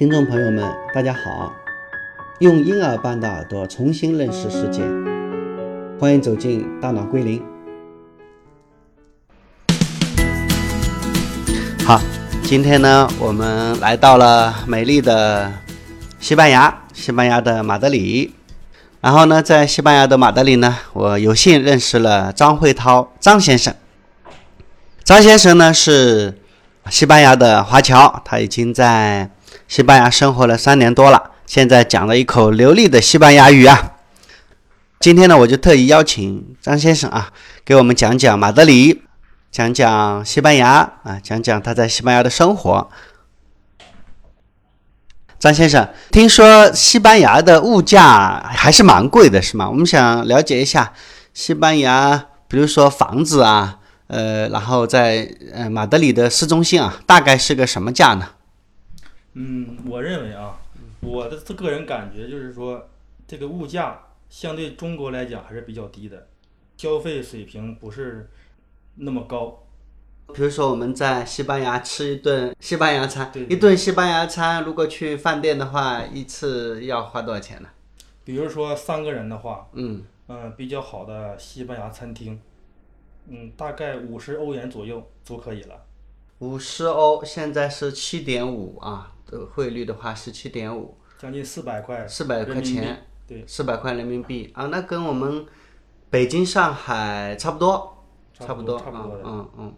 听众朋友们，大家好！用婴儿般的耳朵重新认识世界，欢迎走进大脑归零。好，今天呢，我们来到了美丽的西班牙，西班牙的马德里。然后呢，在西班牙的马德里呢，我有幸认识了张慧涛张先生。张先生呢是西班牙的华侨，他已经在西班牙生活了三年多了，现在讲了一口流利的西班牙语啊。今天呢，我就特意邀请张先生啊，给我们讲讲马德里，讲讲西班牙啊，讲讲他在西班牙的生活。张先生，听说西班牙的物价还是蛮贵的，是吗？我们想了解一下西班牙，比如说房子啊，呃，然后在呃马德里的市中心啊，大概是个什么价呢？嗯，我认为啊，我的个人感觉就是说，这个物价相对中国来讲还是比较低的，消费水平不是那么高。比如说我们在西班牙吃一顿西班牙餐，对一顿西班牙餐，如果去饭店的话，一次要花多少钱呢？比如说三个人的话，嗯，嗯、比较好的西班牙餐厅，嗯，大概五十欧元左右就可以了。五十欧，现在是七点五啊，的汇率的话是七点五，将近四百块，四百块钱，对，四百块人民币啊，那跟我们北京、上海差不多，差不多，差不多。嗯嗯嗯。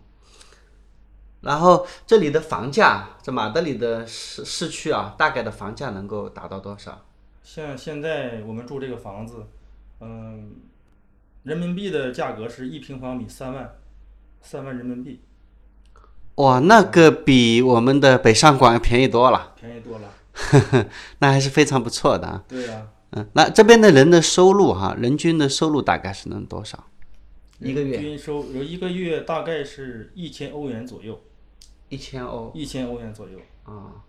然后这里的房价，这马德里的市市区啊，大概的房价能够达到多少？像现在我们住这个房子，嗯，人民币的价格是一平方米三万，三万人民币，哇，那个比我们的北上广要便宜多了，便宜多了。那还是非常不错的啊。对啊、嗯，那这边的人的收入哈、人均的收入大概是能多少？一个月均收有一个月大概是一千欧元左右，一千欧一千欧元左右。啊、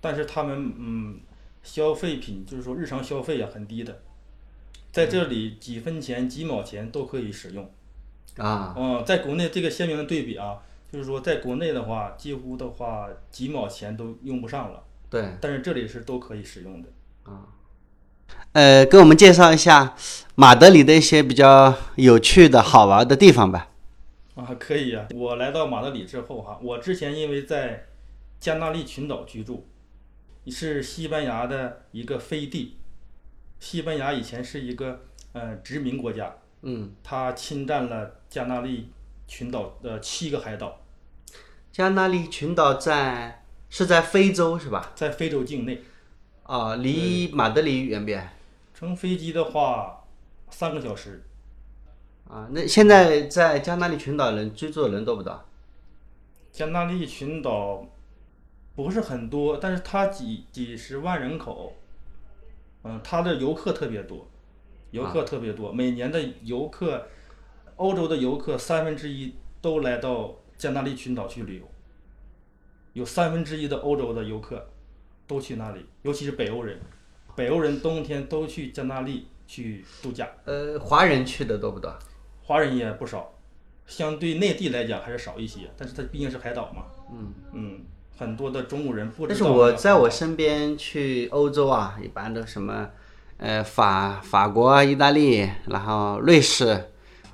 但是他们嗯，消费品就是说日常消费啊很低的，在这里几分钱几毛钱都可以使用。啊，嗯，在国内这个鲜明的对比啊，就是说在国内的话，几乎的话几毛钱都用不上了，对，但是这里是都可以使用的。啊呃，给我们介绍一下马德里的一些比较有趣的好玩的地方吧。啊，可以呀、我来到马德里之后哈，我之前因为在加那利群岛居住，是西班牙的一个飞地。西班牙以前是一个呃殖民国家，嗯，它侵占了加那利群岛的七个海岛，加那利群岛在是在非洲是吧？在非洲境内。啊，离马德里远不远？乘飞机的话，三个小时。啊，那现在在加那利群岛人居住的人多不多？加那利群岛不是很多，但是它几几十万人口，嗯，它的游客特别多，游客特别多，每年的游客，欧洲的游客三分之一都来到加那利群岛去旅游，有三分之一的欧洲的游客都去那里，尤其是北欧人，北欧人冬天都去加那利去度假，呃，华人去的多不多？华人也不少，相对内地来讲还是少一些，但是它毕竟是海岛嘛。嗯嗯，很多的中国人不知但是。我在我身边去欧洲啊，一般都什么，呃，法法国、意大利，然后瑞士，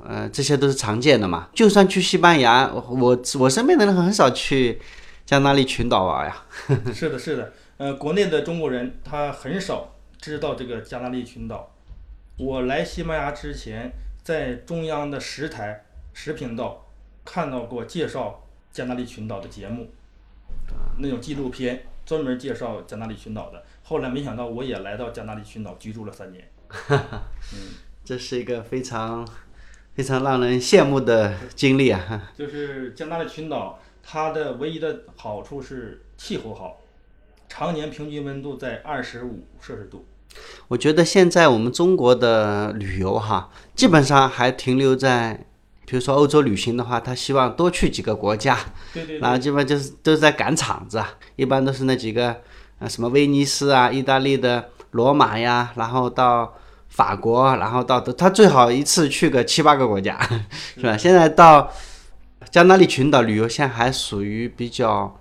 呃，这些都是常见的嘛。就算去西班牙，我我身边的人很少去加那利群岛玩呀。是的，是的，呃，国内的中国人他很少知道这个加那利群岛。我来西班牙之前，在中央的十台十频道看到过介绍加那利群岛的节目，那种纪录片专门介绍加那利群岛的。后来没想到我也来到加那利群岛居住了三年。嗯这是一个非常非常让人羡慕的经历啊！就是加那利群岛，它的唯一的好处是气候好，常年平均温度在二十五摄氏度。我觉得现在我们中国的旅游哈，基本上还停留在，比如说欧洲旅行的话，他希望多去几个国家，对对然后基本就是都是在赶场子，啊，一般都是那几个，呃，什么威尼斯啊，意大利的罗马呀，然后到法国，然后到他最好一次去个七八个国家，是吧？现在到加那利群岛旅游，现在还属于比较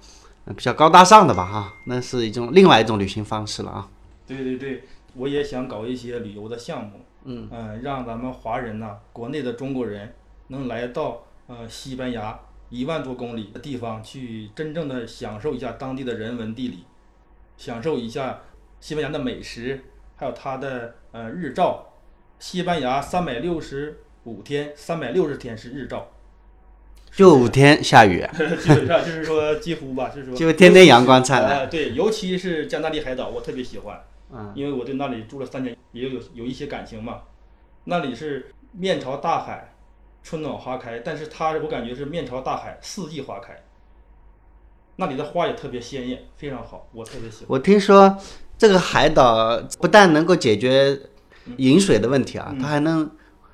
呃比较高大上的吧哈，那是一种另外一种旅行方式了啊。对对对，我也想搞一些旅游的项目，嗯呃让咱们华人呐、国内的中国人能来到呃西班牙一万多公里的地方去，真正的享受一下当地的人文地理，享受一下西班牙的美食，还有它的呃日照。西班牙三百六十五天，三百六十天是日照，就五天下雨，基本上就是说几乎吧，就是说就天天阳光灿烂。呃，对，尤其是加纳利海岛，我特别喜欢，嗯，因为我对那里住了三年，也有有一些感情嘛。那里是面朝大海，春暖花开，但是它我感觉是面朝大海，四季花开。那里的花也特别鲜艳，非常好，我特别喜欢。我听说这个海岛不但能够解决饮水的问题啊，嗯。它还能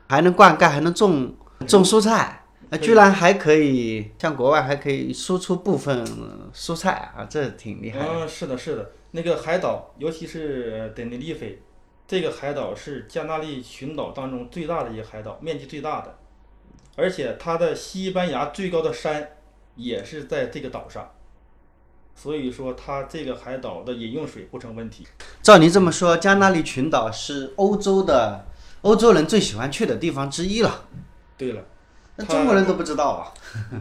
还能灌溉，还能种种蔬菜，啊，居然还可以像国外还可以输出部分蔬菜啊，这挺厉害的。嗯，是的，是的，那个海岛，尤其是德尼利菲，这个海岛是加纳利群岛当中最大的一个海岛，面积最大的，而且它的西班牙最高的山也是在这个岛上，所以说它这个海岛的饮用水不成问题。照您这么说，加那利群岛是欧洲的欧洲人最喜欢去的地方之一了。对了，那中国人都不知道啊。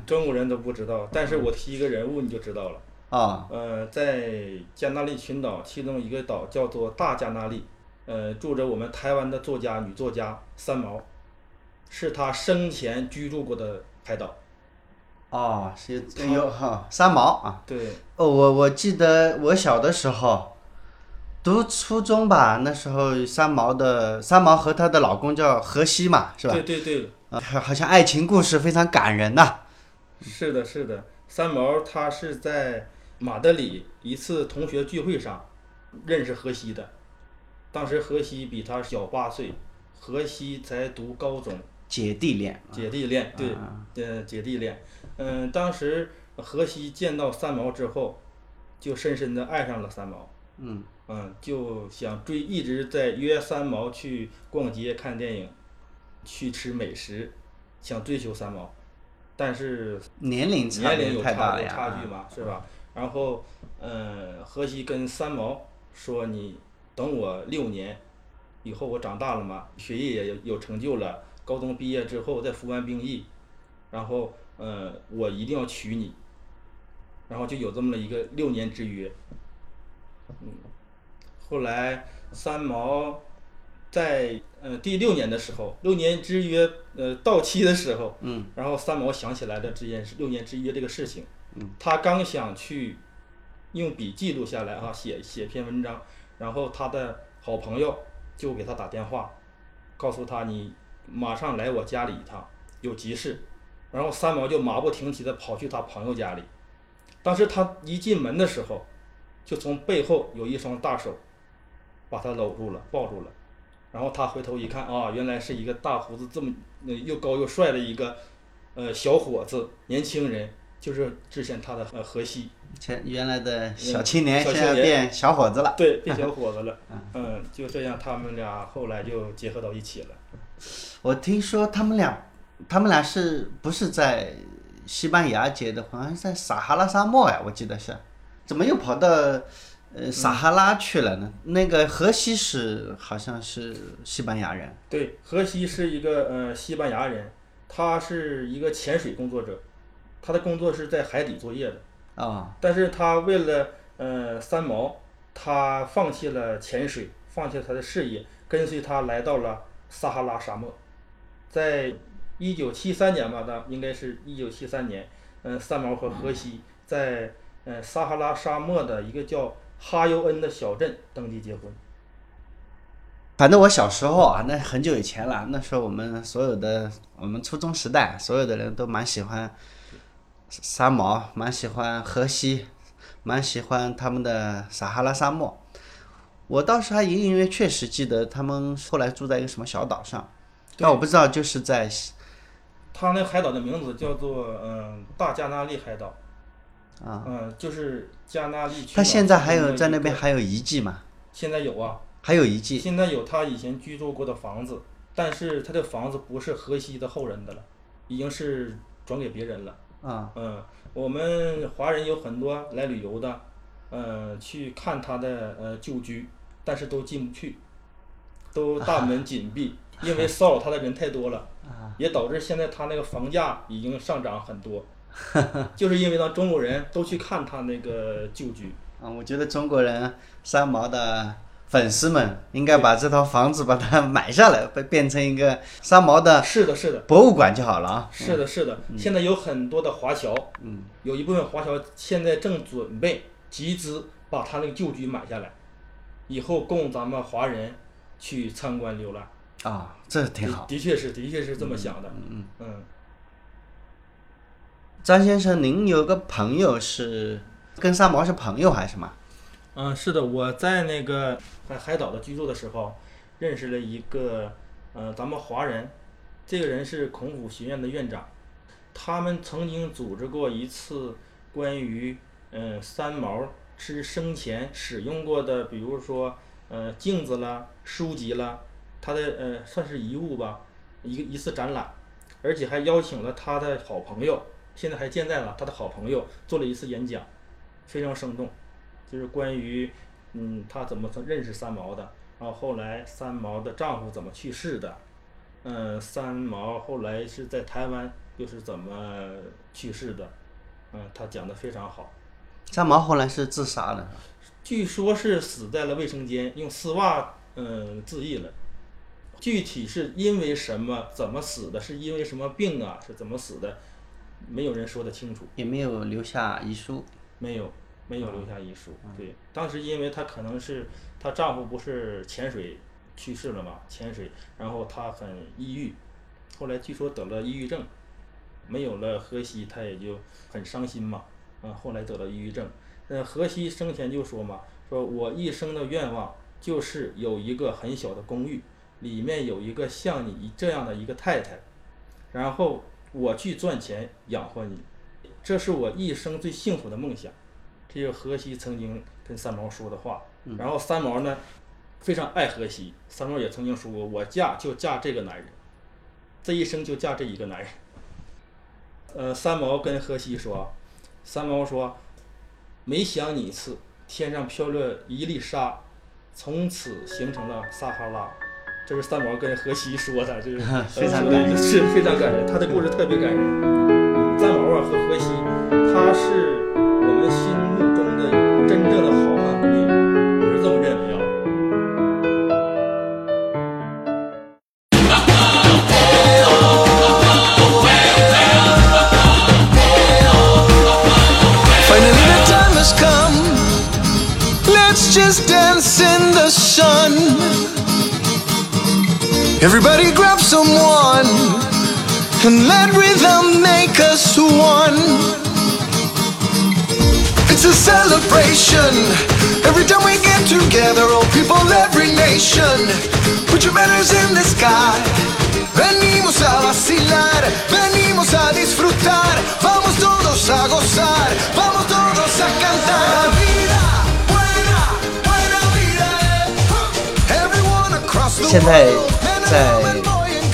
中国人都不知道，但是我提一个人物你就知道了。啊、呃，在加那利群岛，其中一个岛叫做大加那利，呃，住着我们台湾的作家女作家三毛，是她生前居住过的海岛。哦，是有哈三毛啊。对，哦，我我记得我小的时候读初中吧，那时候三毛的三毛和她的老公叫荷西嘛，是吧？对对对，啊，好像爱情故事非常感人呐、是的，是的。三毛她是在马德里一次同学聚会上认识荷西的，当时荷西比她小八岁，荷西才读高中。姐弟恋。姐弟恋，对，呃，姐弟恋。嗯，当时荷西见到三毛之后，就深深的爱上了三毛。嗯嗯，就想追，一直在约三毛去逛街、看电影，去吃美食，想追求三毛，但是年龄差别年龄有差有太大了呀。差距嘛，是吧？然后，嗯，荷西跟三毛说：“你等我六年，以后我长大了嘛，学业也有有成就了，高中毕业之后再服完兵役，然后，呃，我一定要娶你。”然后就有这么一个六年之约。嗯，后来三毛在呃第六年的时候，六年之约呃到期的时候，嗯，然后三毛想起来的这件事，六年之约这个事情，嗯，他刚想去用笔记录下来啊，写写篇文章，然后他的好朋友就给他打电话，告诉他你马上来我家里一趟，有急事，然后三毛就马不停蹄的跑去他朋友家里，当时他一进门的时候，就从背后有一双大手把他搂住了，抱住了。然后他回头一看啊，原来是一个大胡子这么呃又高又帅的一个呃小伙子，年轻人，就是之前他的呃荷西，前原来的小青年，现在变小伙子了。对，变小伙子了，嗯，就这样他们俩后来就结合到一起了。我听说他们俩，他们俩是不是在西班牙结的婚？好像在撒哈拉沙漠呀，我记得是。怎么又跑到呃撒哈拉去了呢？那个荷西是好像是西班牙人。对，荷西是一个呃西班牙人，他是一个潜水工作者，他的工作是在海底作业的。啊、但是他为了呃三毛，他放弃了潜水，放弃了他的事业，跟随他来到了撒哈拉沙漠。在一九七三年吧，那应该是一九七三年，嗯、三毛和荷西在嗯撒哈拉沙漠的一个叫哈尤恩的小镇登记结婚。反正我小时候啊，那很久以前了。那时候我们所有的，我们初中时代，所有的人都蛮喜欢三毛，蛮喜欢荷西，蛮喜欢他们的撒哈拉沙漠。我当时还隐隐约确实记得他们后来住在一个什么小岛上，但我不知道就是在他那海岛的名字叫做嗯、大加那利海岛。啊，嗯、就是加那利群岛。他现在还有在那边还有遗迹吗？现在有啊，还有遗迹现在有他以前居住过的房子，但是他的房子不是河西的后人的了，已经是转给别人了。啊嗯，我们华人有很多来旅游的，呃，去看他的呃旧居，但是都进不去，都大门紧闭，因为骚扰他的人太多了，也导致现在他那个房价已经上涨很多，就是因为呢中国人都去看他那个旧居。啊，我觉得中国人三毛的粉丝们应该把这套房子把它买下来，变变成一个三毛的是的，是的，博物馆就好了啊。是的，是的。现在有很多的华侨，嗯，有一部分华侨现在正准备集资把他那个旧居买下来，以后供咱们华人去参观浏览。啊，这挺好。的确是，的确是这么想的。嗯，嗯，张先生，您有个朋友是跟三毛是朋友还是什么？嗯，是的，我在那个在海岛的居住的时候，认识了一个呃咱们华人，这个人是孔府学院的院长，他们曾经组织过一次关于嗯、呃三毛是生前使用过的，比如说呃镜子啦、书籍啦，他的呃算是遗物吧，一个一次展览，而且还邀请了他的好朋友，现在还健在了，他的好朋友做了一次演讲，非常生动。就是关于，嗯，他怎么认识三毛的，然后后来三毛的丈夫怎么去世的，嗯，三毛后来是在台湾又是怎么去世的，嗯，他讲的非常好。三毛后来是自杀了，据说是死在了卫生间，用丝袜嗯自缢了。具体是因为什么，怎么死的，是因为什么病啊，是怎么死的，没有人说得清楚。也没有留下遗书。没有，没有留下遗书。对，当时因为她可能是她丈夫不是潜水去世了嘛，潜水，然后她很抑郁，后来据说得了抑郁症，没有了荷西，她也就很伤心嘛。嗯，后来得了抑郁症。呃，荷西生前就说嘛，说我一生的愿望就是有一个很小的公寓，里面有一个像你这样的一个太太，然后我去赚钱养活你。这是我一生最幸福的梦想，这是荷西曾经跟三毛说的话。然后三毛呢，非常爱荷西。三毛也曾经说过：“我嫁就嫁这个男人，这一生就嫁这一个男人。”呃，三毛跟荷西说，三毛说：“每想你一次，天上飘落一粒沙，从此形成了撒哈拉。”这是三毛跟荷西说的，就是 非常感人是非常感人。他的故事特别感人。三毛啊和荷西，他是我们心目中的真正的好汉我是这么认为啊。Finally, the time has come. Let's just dance in the sun. Everybody grab someone and let rhythm make us one. It's a celebration. Every time we get together, all people, every nation. Put your banners in the sky. Venimos a vacilar, venimos a disfrutar. Vamos todos a gozar, vamos todos a cantar. Vida buena, buena vida. Everyone across the world, 在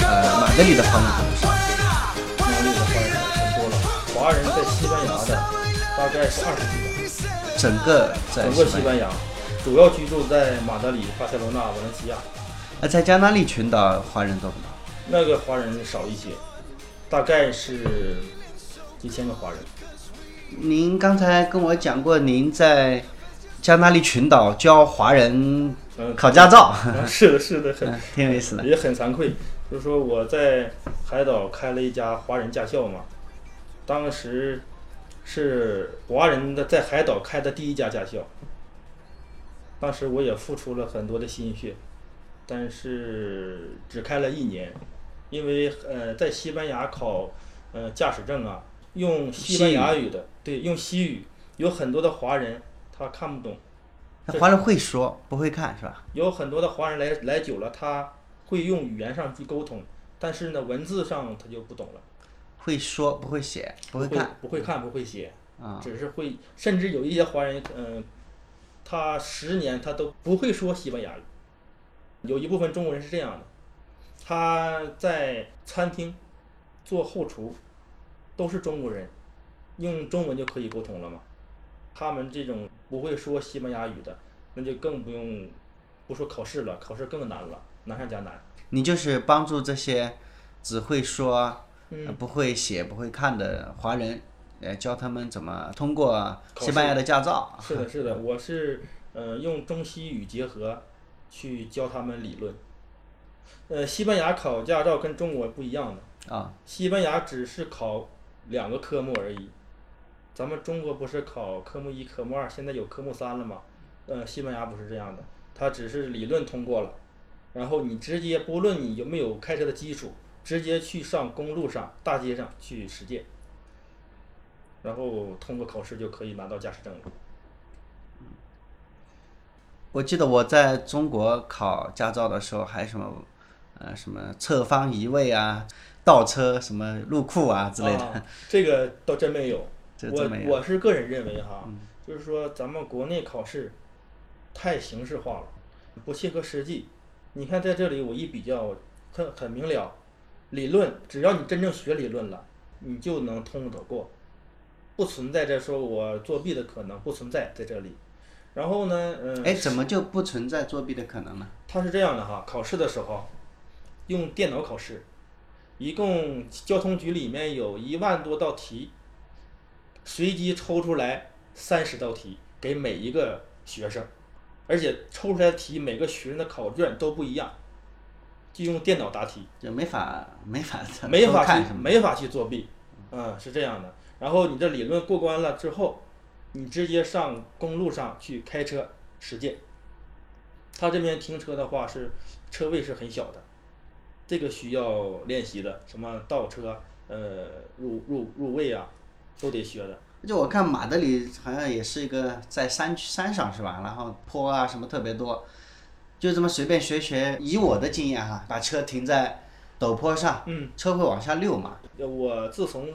呃马德里的华人多少？那里的华人很多了，华人在西班牙的大概是二十几万，整个在整个西班牙。主要居住在马德里、巴塞罗那、瓦伦西亚。那在加那利群岛华人多不多？那个华人少一些，大概是一千个华人。您刚才跟我讲过，您在加那利群岛教华人嗯，考驾照，啊是的，是的，很嗯挺有意思的。也很惭愧，就是说我在海岛开了一家华人驾校嘛，当时是华人的在海岛开的第一家驾校，当时我也付出了很多的心血，但是只开了一年，因为呃在西班牙考呃驾驶证啊，用西班牙语的，对，用西语，有很多的华人他看不懂。那华人会说，不会看是吧？有很多的华人来来久了，他会用语言上去沟通，但是呢，文字上他就不懂了，会说不会写，不会会看不会看，不会写，啊。只是会，甚至有一些华人，嗯、他十年他都不会说西班牙语。有一部分中国人是这样的，他在餐厅做后厨，都是中国人，用中文就可以沟通了嘛。他们这种不会说西班牙语的，那就更不用不说考试了，考试更难了，难上加难。你就是帮助这些只会说、不会写、不会看的华人，呃，教他们怎么通过西班牙的驾照。是的，是的，我是呃用中西语结合去教他们理论。呃，西班牙考驾照跟中国不一样的，啊、西班牙只是考两个科目而已，咱们中国不是考科目一、科目二，现在有科目三了吗？呃，西班牙不是这样的，它只是理论通过了，然后你直接不论你有没有开车的基础，直接去上公路上、大街上去实践，然后通过考试就可以拿到驾驶证了。我记得我在中国考驾照的时候，还什么，呃，什么侧方移位啊、倒车什么入库啊之类的。啊、这个倒真没有。我我是个人认为哈，就是说咱们国内考试太形式化了，不切合实际。你看在这里我一比较，很很明了，理论只要你真正学理论了，你就能通得过，不存在着说我作弊的可能，不存在在这里。然后呢，嗯，哎，怎么就不存在作弊的可能呢？它是这样的哈，考试的时候用电脑考试，一共交通局里面有一万多道题，随机抽出来三十道题给每一个学生，而且抽出来的题每个学生的考卷都不一样，就用电脑答题，就没法没法没法去没法去作弊，嗯，是这样的。然后你这理论过关了之后，你直接上公路上去开车实践。他这边停车的话是车位是很小的，这个需要练习的，什么倒车、呃入入入位啊，都得学的。就我看马德里好像也是一个在山区山上是吧？然后坡啊什么特别多，就这么随便学学。以我的经验哈，把车停在陡坡上，嗯，车会往下溜嘛。呃我自从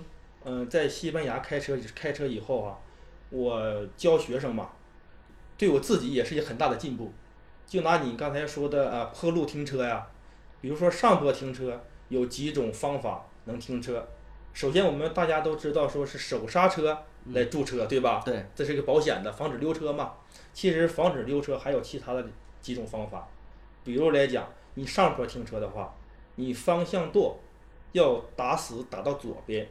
嗯、呃在西班牙开车开车以后啊，我教学生嘛，对我自己也是一个很大的进步。就拿你刚才说的啊，坡路停车呀，比如说上坡停车有几种方法能停车。首先，我们大家都知道说是手刹车来驻车，对吧？对，这是一个保险的，防止溜车嘛。其实防止溜车还有其他的几种方法，比如来讲，你上坡停车的话，你方向舵要打死打到左边，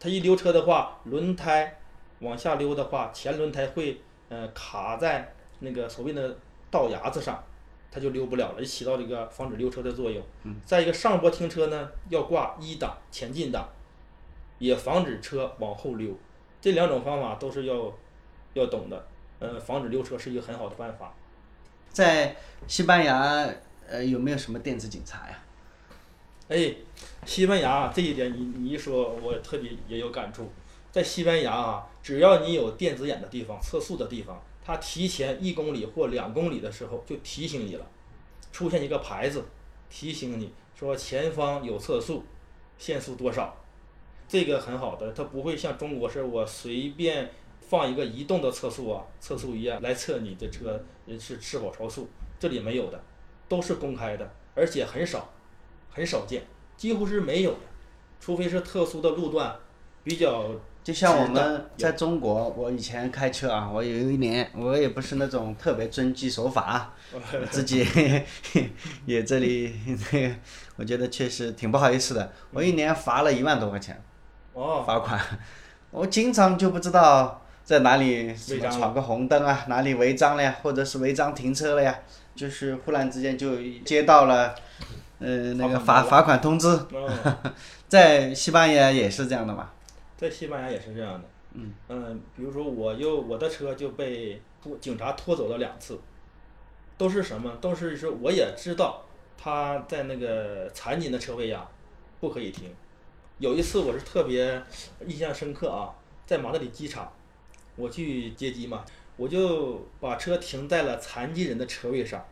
它一溜车的话，轮胎往下溜的话，前轮胎会呃卡在那个所谓的道牙子上，它就溜不了了，就起到这个防止溜车的作用。再一个上坡停车呢，要挂一档前进档，也防止车往后溜。这两种方法都是要要懂的，呃，防止溜车是一个很好的办法。在西班牙，呃，有没有什么电子警察呀？哎，西班牙这一点你你一说，我特别也有感触。在西班牙啊，只要你有电子眼的地方、测速的地方，它提前一公里或两公里的时候就提醒你了，出现一个牌子提醒你说前方有测速，限速多少。这个很好的，它不会像中国是我随便放一个移动的测速啊测速仪啊来测你的车是是否超速，这里没有的，都是公开的，而且很少。很少见，几乎是没有的，除非是特殊的路段，比较就像我们在中国，我以前开车啊，我有一年，我也不是那种特别遵纪守法，我 自己 也这里那 个，我觉得确实挺不好意思的。我一年罚了一万多块钱哦，罚款，我经常就不知道在哪里闯个红灯啊，哪里违章了呀，或者是违章停车了呀，就是忽然之间就接到了，呃，那个罚罚款罚款通知，哦，在西班牙也是这样的嘛。在西班牙也是这样的。嗯比如说我又我的车就被拖警察拖走了两次，都是什么？都是说我也知道他在那个残疾的车位呀不可以停。有一次我是特别印象深刻啊，在马德里机场，我去接机嘛，我就把车停在了残疾人的车位上，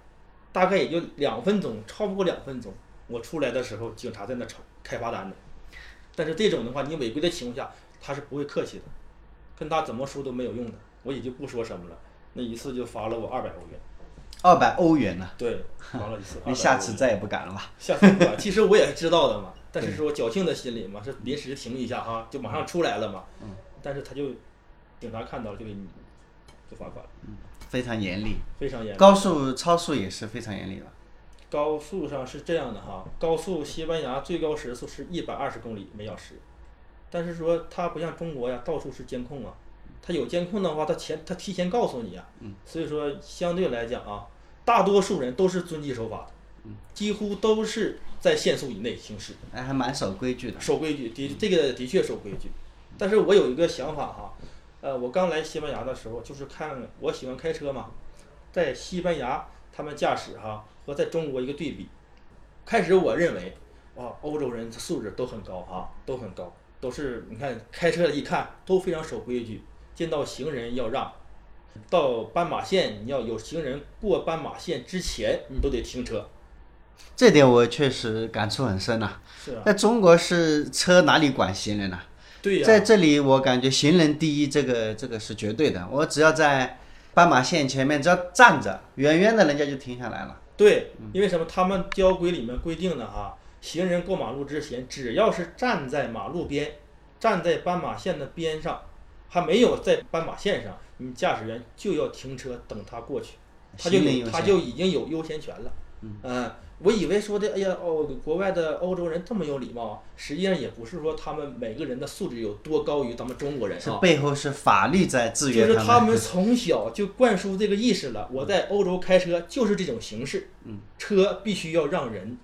大概也就两分钟，超不过两分钟。我出来的时候，警察在那抽开罚单呢。但是这种的话，你违规的情况下，他是不会客气的，跟他怎么说都没有用的，我也就不说什么了。那一次就罚了我二百欧元，二百欧元呢，对，罚了一次。你200欧元下次再也不敢了吧？下次不敢。其实我也是知道的嘛，但是说侥幸的心理嘛，是临时停一下哈，就马上出来了嘛。但是他就警察看到了就给你就罚款了，非常严厉。非常严。高速超速也是非常严厉的。高速上是这样的哈，高速西班牙最高时速是一百二十公里每小时，但是说它不像中国呀，到处是监控啊，它有监控的话，它前它提前告诉你啊，所以说相对来讲啊，大多数人都是遵纪守法的，几乎都是在限速以内行驶，哎，还蛮守规矩的。守规矩，的这个的确守规矩，但是我有一个想法哈，呃，我刚来西班牙的时候，就是看我喜欢开车嘛，在西班牙他们驾驶哈和在中国一个对比，开始我认为哇，欧洲人素质都很高哈，都很高，都是你看开车一看都非常守规矩，见到行人要让，到斑马线你要有行人过斑马线之前你都得停车，这点我确实感触很深呐、是啊，在中国是车哪里管行人呢、对呀、在这里我感觉行人第一，这个这个是绝对的。我只要在斑马线前面，只要站着，远远的人家就停下来了。对，因为什么？他们交规里面规定的哈，行人过马路之前，只要是站在马路边，站在斑马线的边上，还没有在斑马线上，你驾驶员就要停车等他过去，他就有他就已经有优先权了。嗯，我以为说的，哎呀，哦，国外的欧洲人这么有礼貌，实际上也不是说他们每个人的素质有多高于咱们中国人啊。是背后是法律在制约就是他们 从小就灌输这个意识了。我在欧洲开车就是这种形式，嗯车必须要让人，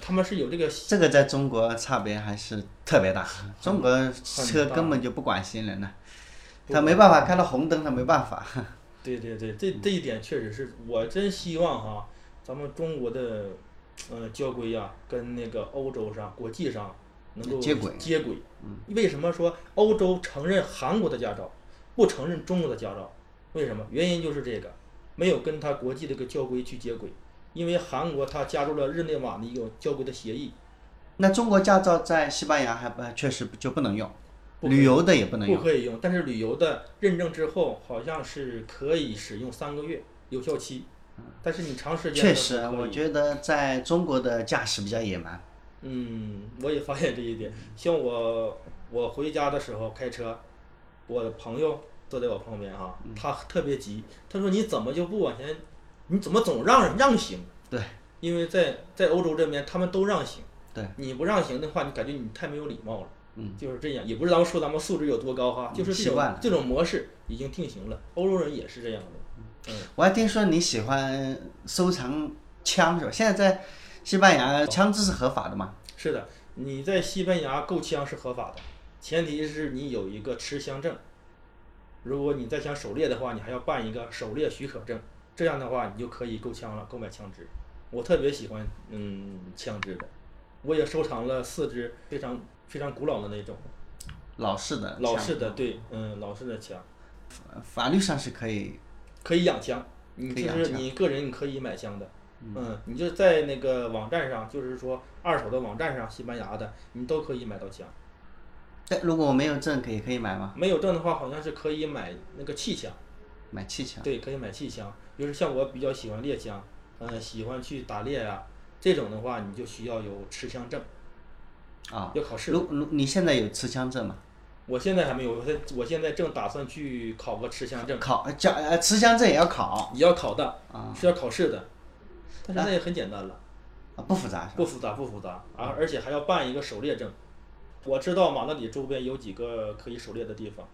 他们是有这个这个在中国差别还是特别大。中国车根本就不管行人呢，他没办法看到红灯，他没办法。对对对，这这一点确实是我真希望哈，咱们中国的呃交规呀、跟那个欧洲上、国际上能够接轨接轨。为什么说欧洲承认韩国的驾照，不承认中国的驾照？为什么？原因就是这个，没有跟他国际这个交规去接轨。因为韩国它加入了日内瓦的一个交规的协议，那中国驾照在西班牙还不确实就不能用，旅游的也不能用。不可以用。但是旅游的认证之后，好像是可以使用三个月有效期。但是你长时间确实，我觉得在中国的驾驶比较野蛮。嗯，我也发现这一点。像我，我回家的时候开车，我的朋友坐在我旁边哈、嗯他特别急，他说你怎么就不往前？你怎么总让让行？对，因为在在欧洲这边他们都让行，对，你不让行的话，你感觉你太没有礼貌了。嗯，就是这样，也不是咱们说咱们素质有多高哈，就是这种这种模式已经定型了。欧洲人也是这样的。嗯，我还听说你喜欢收藏枪是吧？现在在西班牙枪支是合法的吗？是的，你在西班牙购枪是合法的，前提是你有一个持枪证。如果你再想狩猎的话，你还要办一个狩猎许可证，这样的话你就可以购枪了，购买枪支。我特别喜欢嗯枪支的，我也收藏了四支非常非常古老的那种老式的枪老式的，对，嗯，老式的枪，法律上是可以可以养枪，你就是你个人你可以买枪的。嗯，你就在那个网站上，就是说二手的网站上，西班牙的，你都可以买到枪。但如果我没有证，可以可以买吗？没有证的话，好像是可以买那个气枪，买气枪。对，可以买气枪。就是像我比较喜欢猎枪，嗯，喜欢去打猎呀、这种的话你就需要有持枪证，啊，要考试。如如你现在有持枪证吗？我现在还没有，我现我现在正打算去考个持枪证，考呃持枪证也要考也要考的，啊是要考试的。但是那也很简单了，啊，不复杂？不复杂，不复杂，而而且还要办一个狩猎证。我知道马德里周边有几个可以狩猎的地方，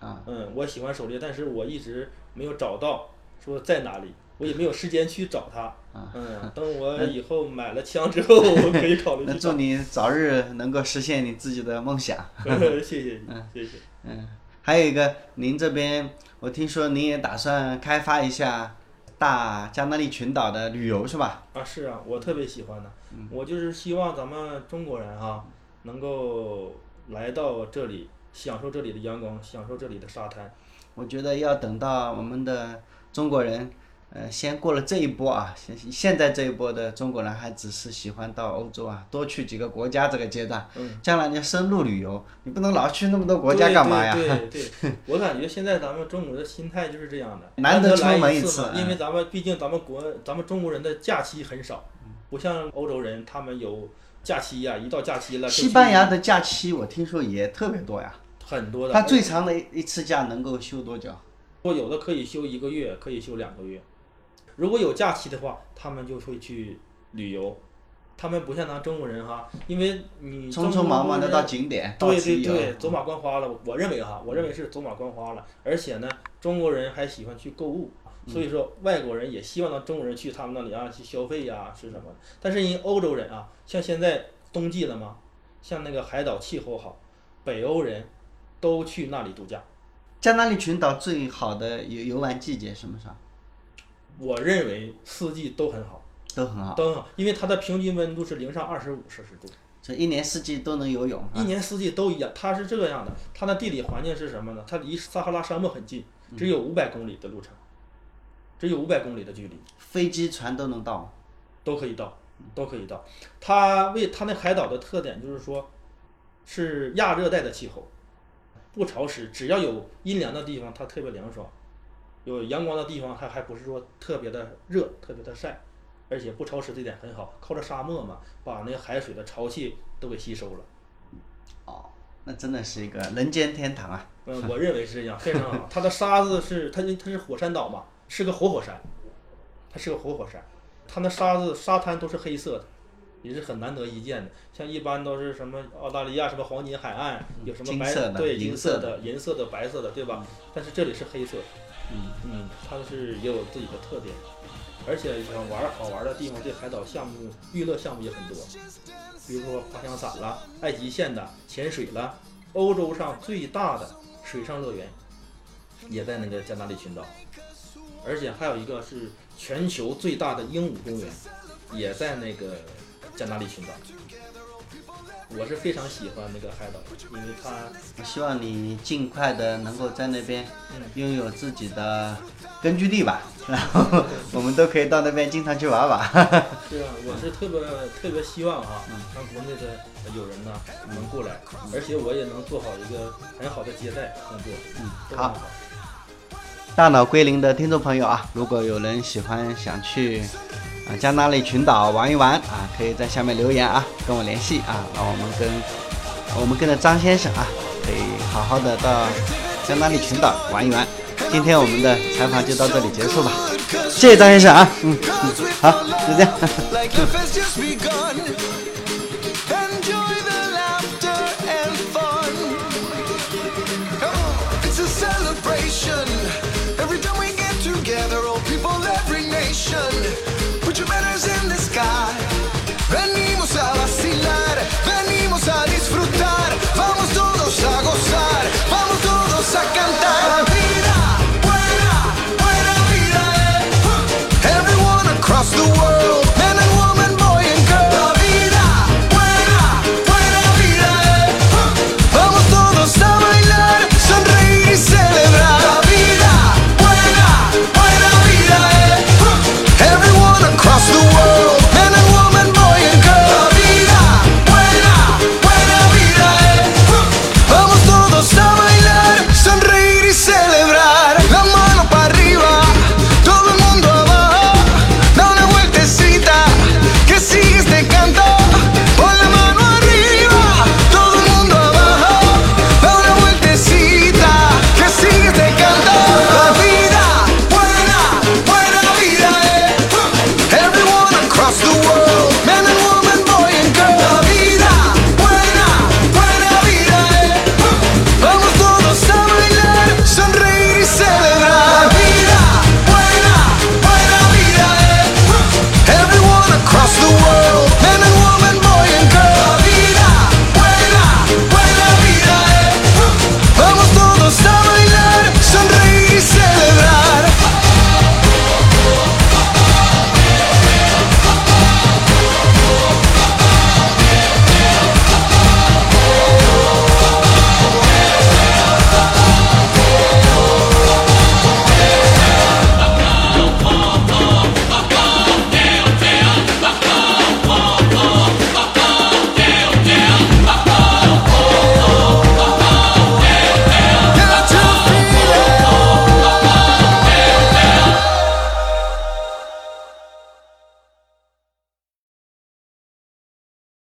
啊，嗯，我喜欢狩猎，但是我一直没有找到说在哪里，我也没有时间去找它。啊嗯，等我以后买了枪之后，我可以考虑那。祝你早日能够实现你自己的梦想。谢谢你，谢谢。嗯，还有一个，您这边我听说您也打算开发一下大加那利群岛的旅游是吧？啊，是啊，我特别喜欢的。我就是希望咱们中国人哈、能够来到这里，享受这里的阳光，享受这里的沙滩。我觉得要等到我们的中国人，呃，先过了这一波啊，现现在这一波的中国人还只是喜欢到欧洲啊，多去几个国家这个阶段，嗯，将来你要深入旅游，你不能老去那么多国家干嘛呀？对对对 对，我感觉现在咱们中国的心态就是这样的，难得出门一次嗯因为咱们毕竟咱们国咱们中国人的假期很少，不像欧洲人，他们有假期呀、一到假期了，西班牙的假期我听说也特别多呀。很多的。他最长的一一次假能够休多久？我有的可以休一个月，可以休两个月。如果有假期的话，他们就会去旅游。他们不像咱中国人哈，因为你匆匆忙忙的到景点，到对对对，走马观花了。我认为哈，我认为是走马观花了。而且呢，中国人还喜欢去购物，所以说外国人也希望让中国人去他们那里啊去消费呀、是什么？但是人欧洲人啊，像现在冬季了嘛，像那个海岛气候好，北欧人都去那里度假。加那利群岛最好的游游玩季节什么时候？我认为四季都很好，都很好，都很好，因为它的平均温度是零上二十五摄氏度，这一年四季都能游泳。一年四季都一样。它是这个样的，它的地理环境是什么呢？它离撒哈拉沙漠很近，只有五百公里的路程，只有五百公里的距离，飞机、船都能到。都可以到，都可以到。它为它那海岛的特点就是说，是亚热带的气候，不潮湿，只要有阴凉的地方，它特别凉爽；有阳光的地方，它还不是说特别的热、特别的晒，而且不潮湿这点很好。靠着沙漠嘛，把那个海水的潮气都给吸收了。哦，那真的是一个人间天堂啊！嗯，我认为是这样，非常好。它的沙子是它它是火山岛嘛，是个活火山，它是个活火山，它那沙子沙滩都是黑色的，也是很难得一见的。像一般都是什么澳大利亚什么黄金海岸，有什么白的对银色的、银色的、白色的，对吧？但是这里是黑色，嗯嗯，它是也有自己的特点。而且想玩好玩的地方，这海岛项目娱乐项目也很多，比如说滑翔伞啦、爱极限的、潜水啦，欧洲上最大的水上乐园也在那个加纳利群岛，而且还有一个是全球最大的鹦鹉公园，也在那个加纳利群岛。我是非常喜欢那个海岛，因为它我希望你尽快的能够在那边嗯拥有自己的根据地吧，然后 我们都可以到那边经常去玩玩。是啊，我是特别特别希望啊，让国内的友人呢能过来，而且我也能做好一个很好的接待工作。嗯好。大脑归零的听众朋友啊，如果有人喜欢想去啊加纳利群岛玩一玩啊，可以在下面留言啊，跟我联系啊，让我们跟我们跟着张先生啊，可以好好的到加纳利群岛玩一玩。今天我们的采访就到这里结束吧，谢谢张先生啊，嗯嗯，好，就这样。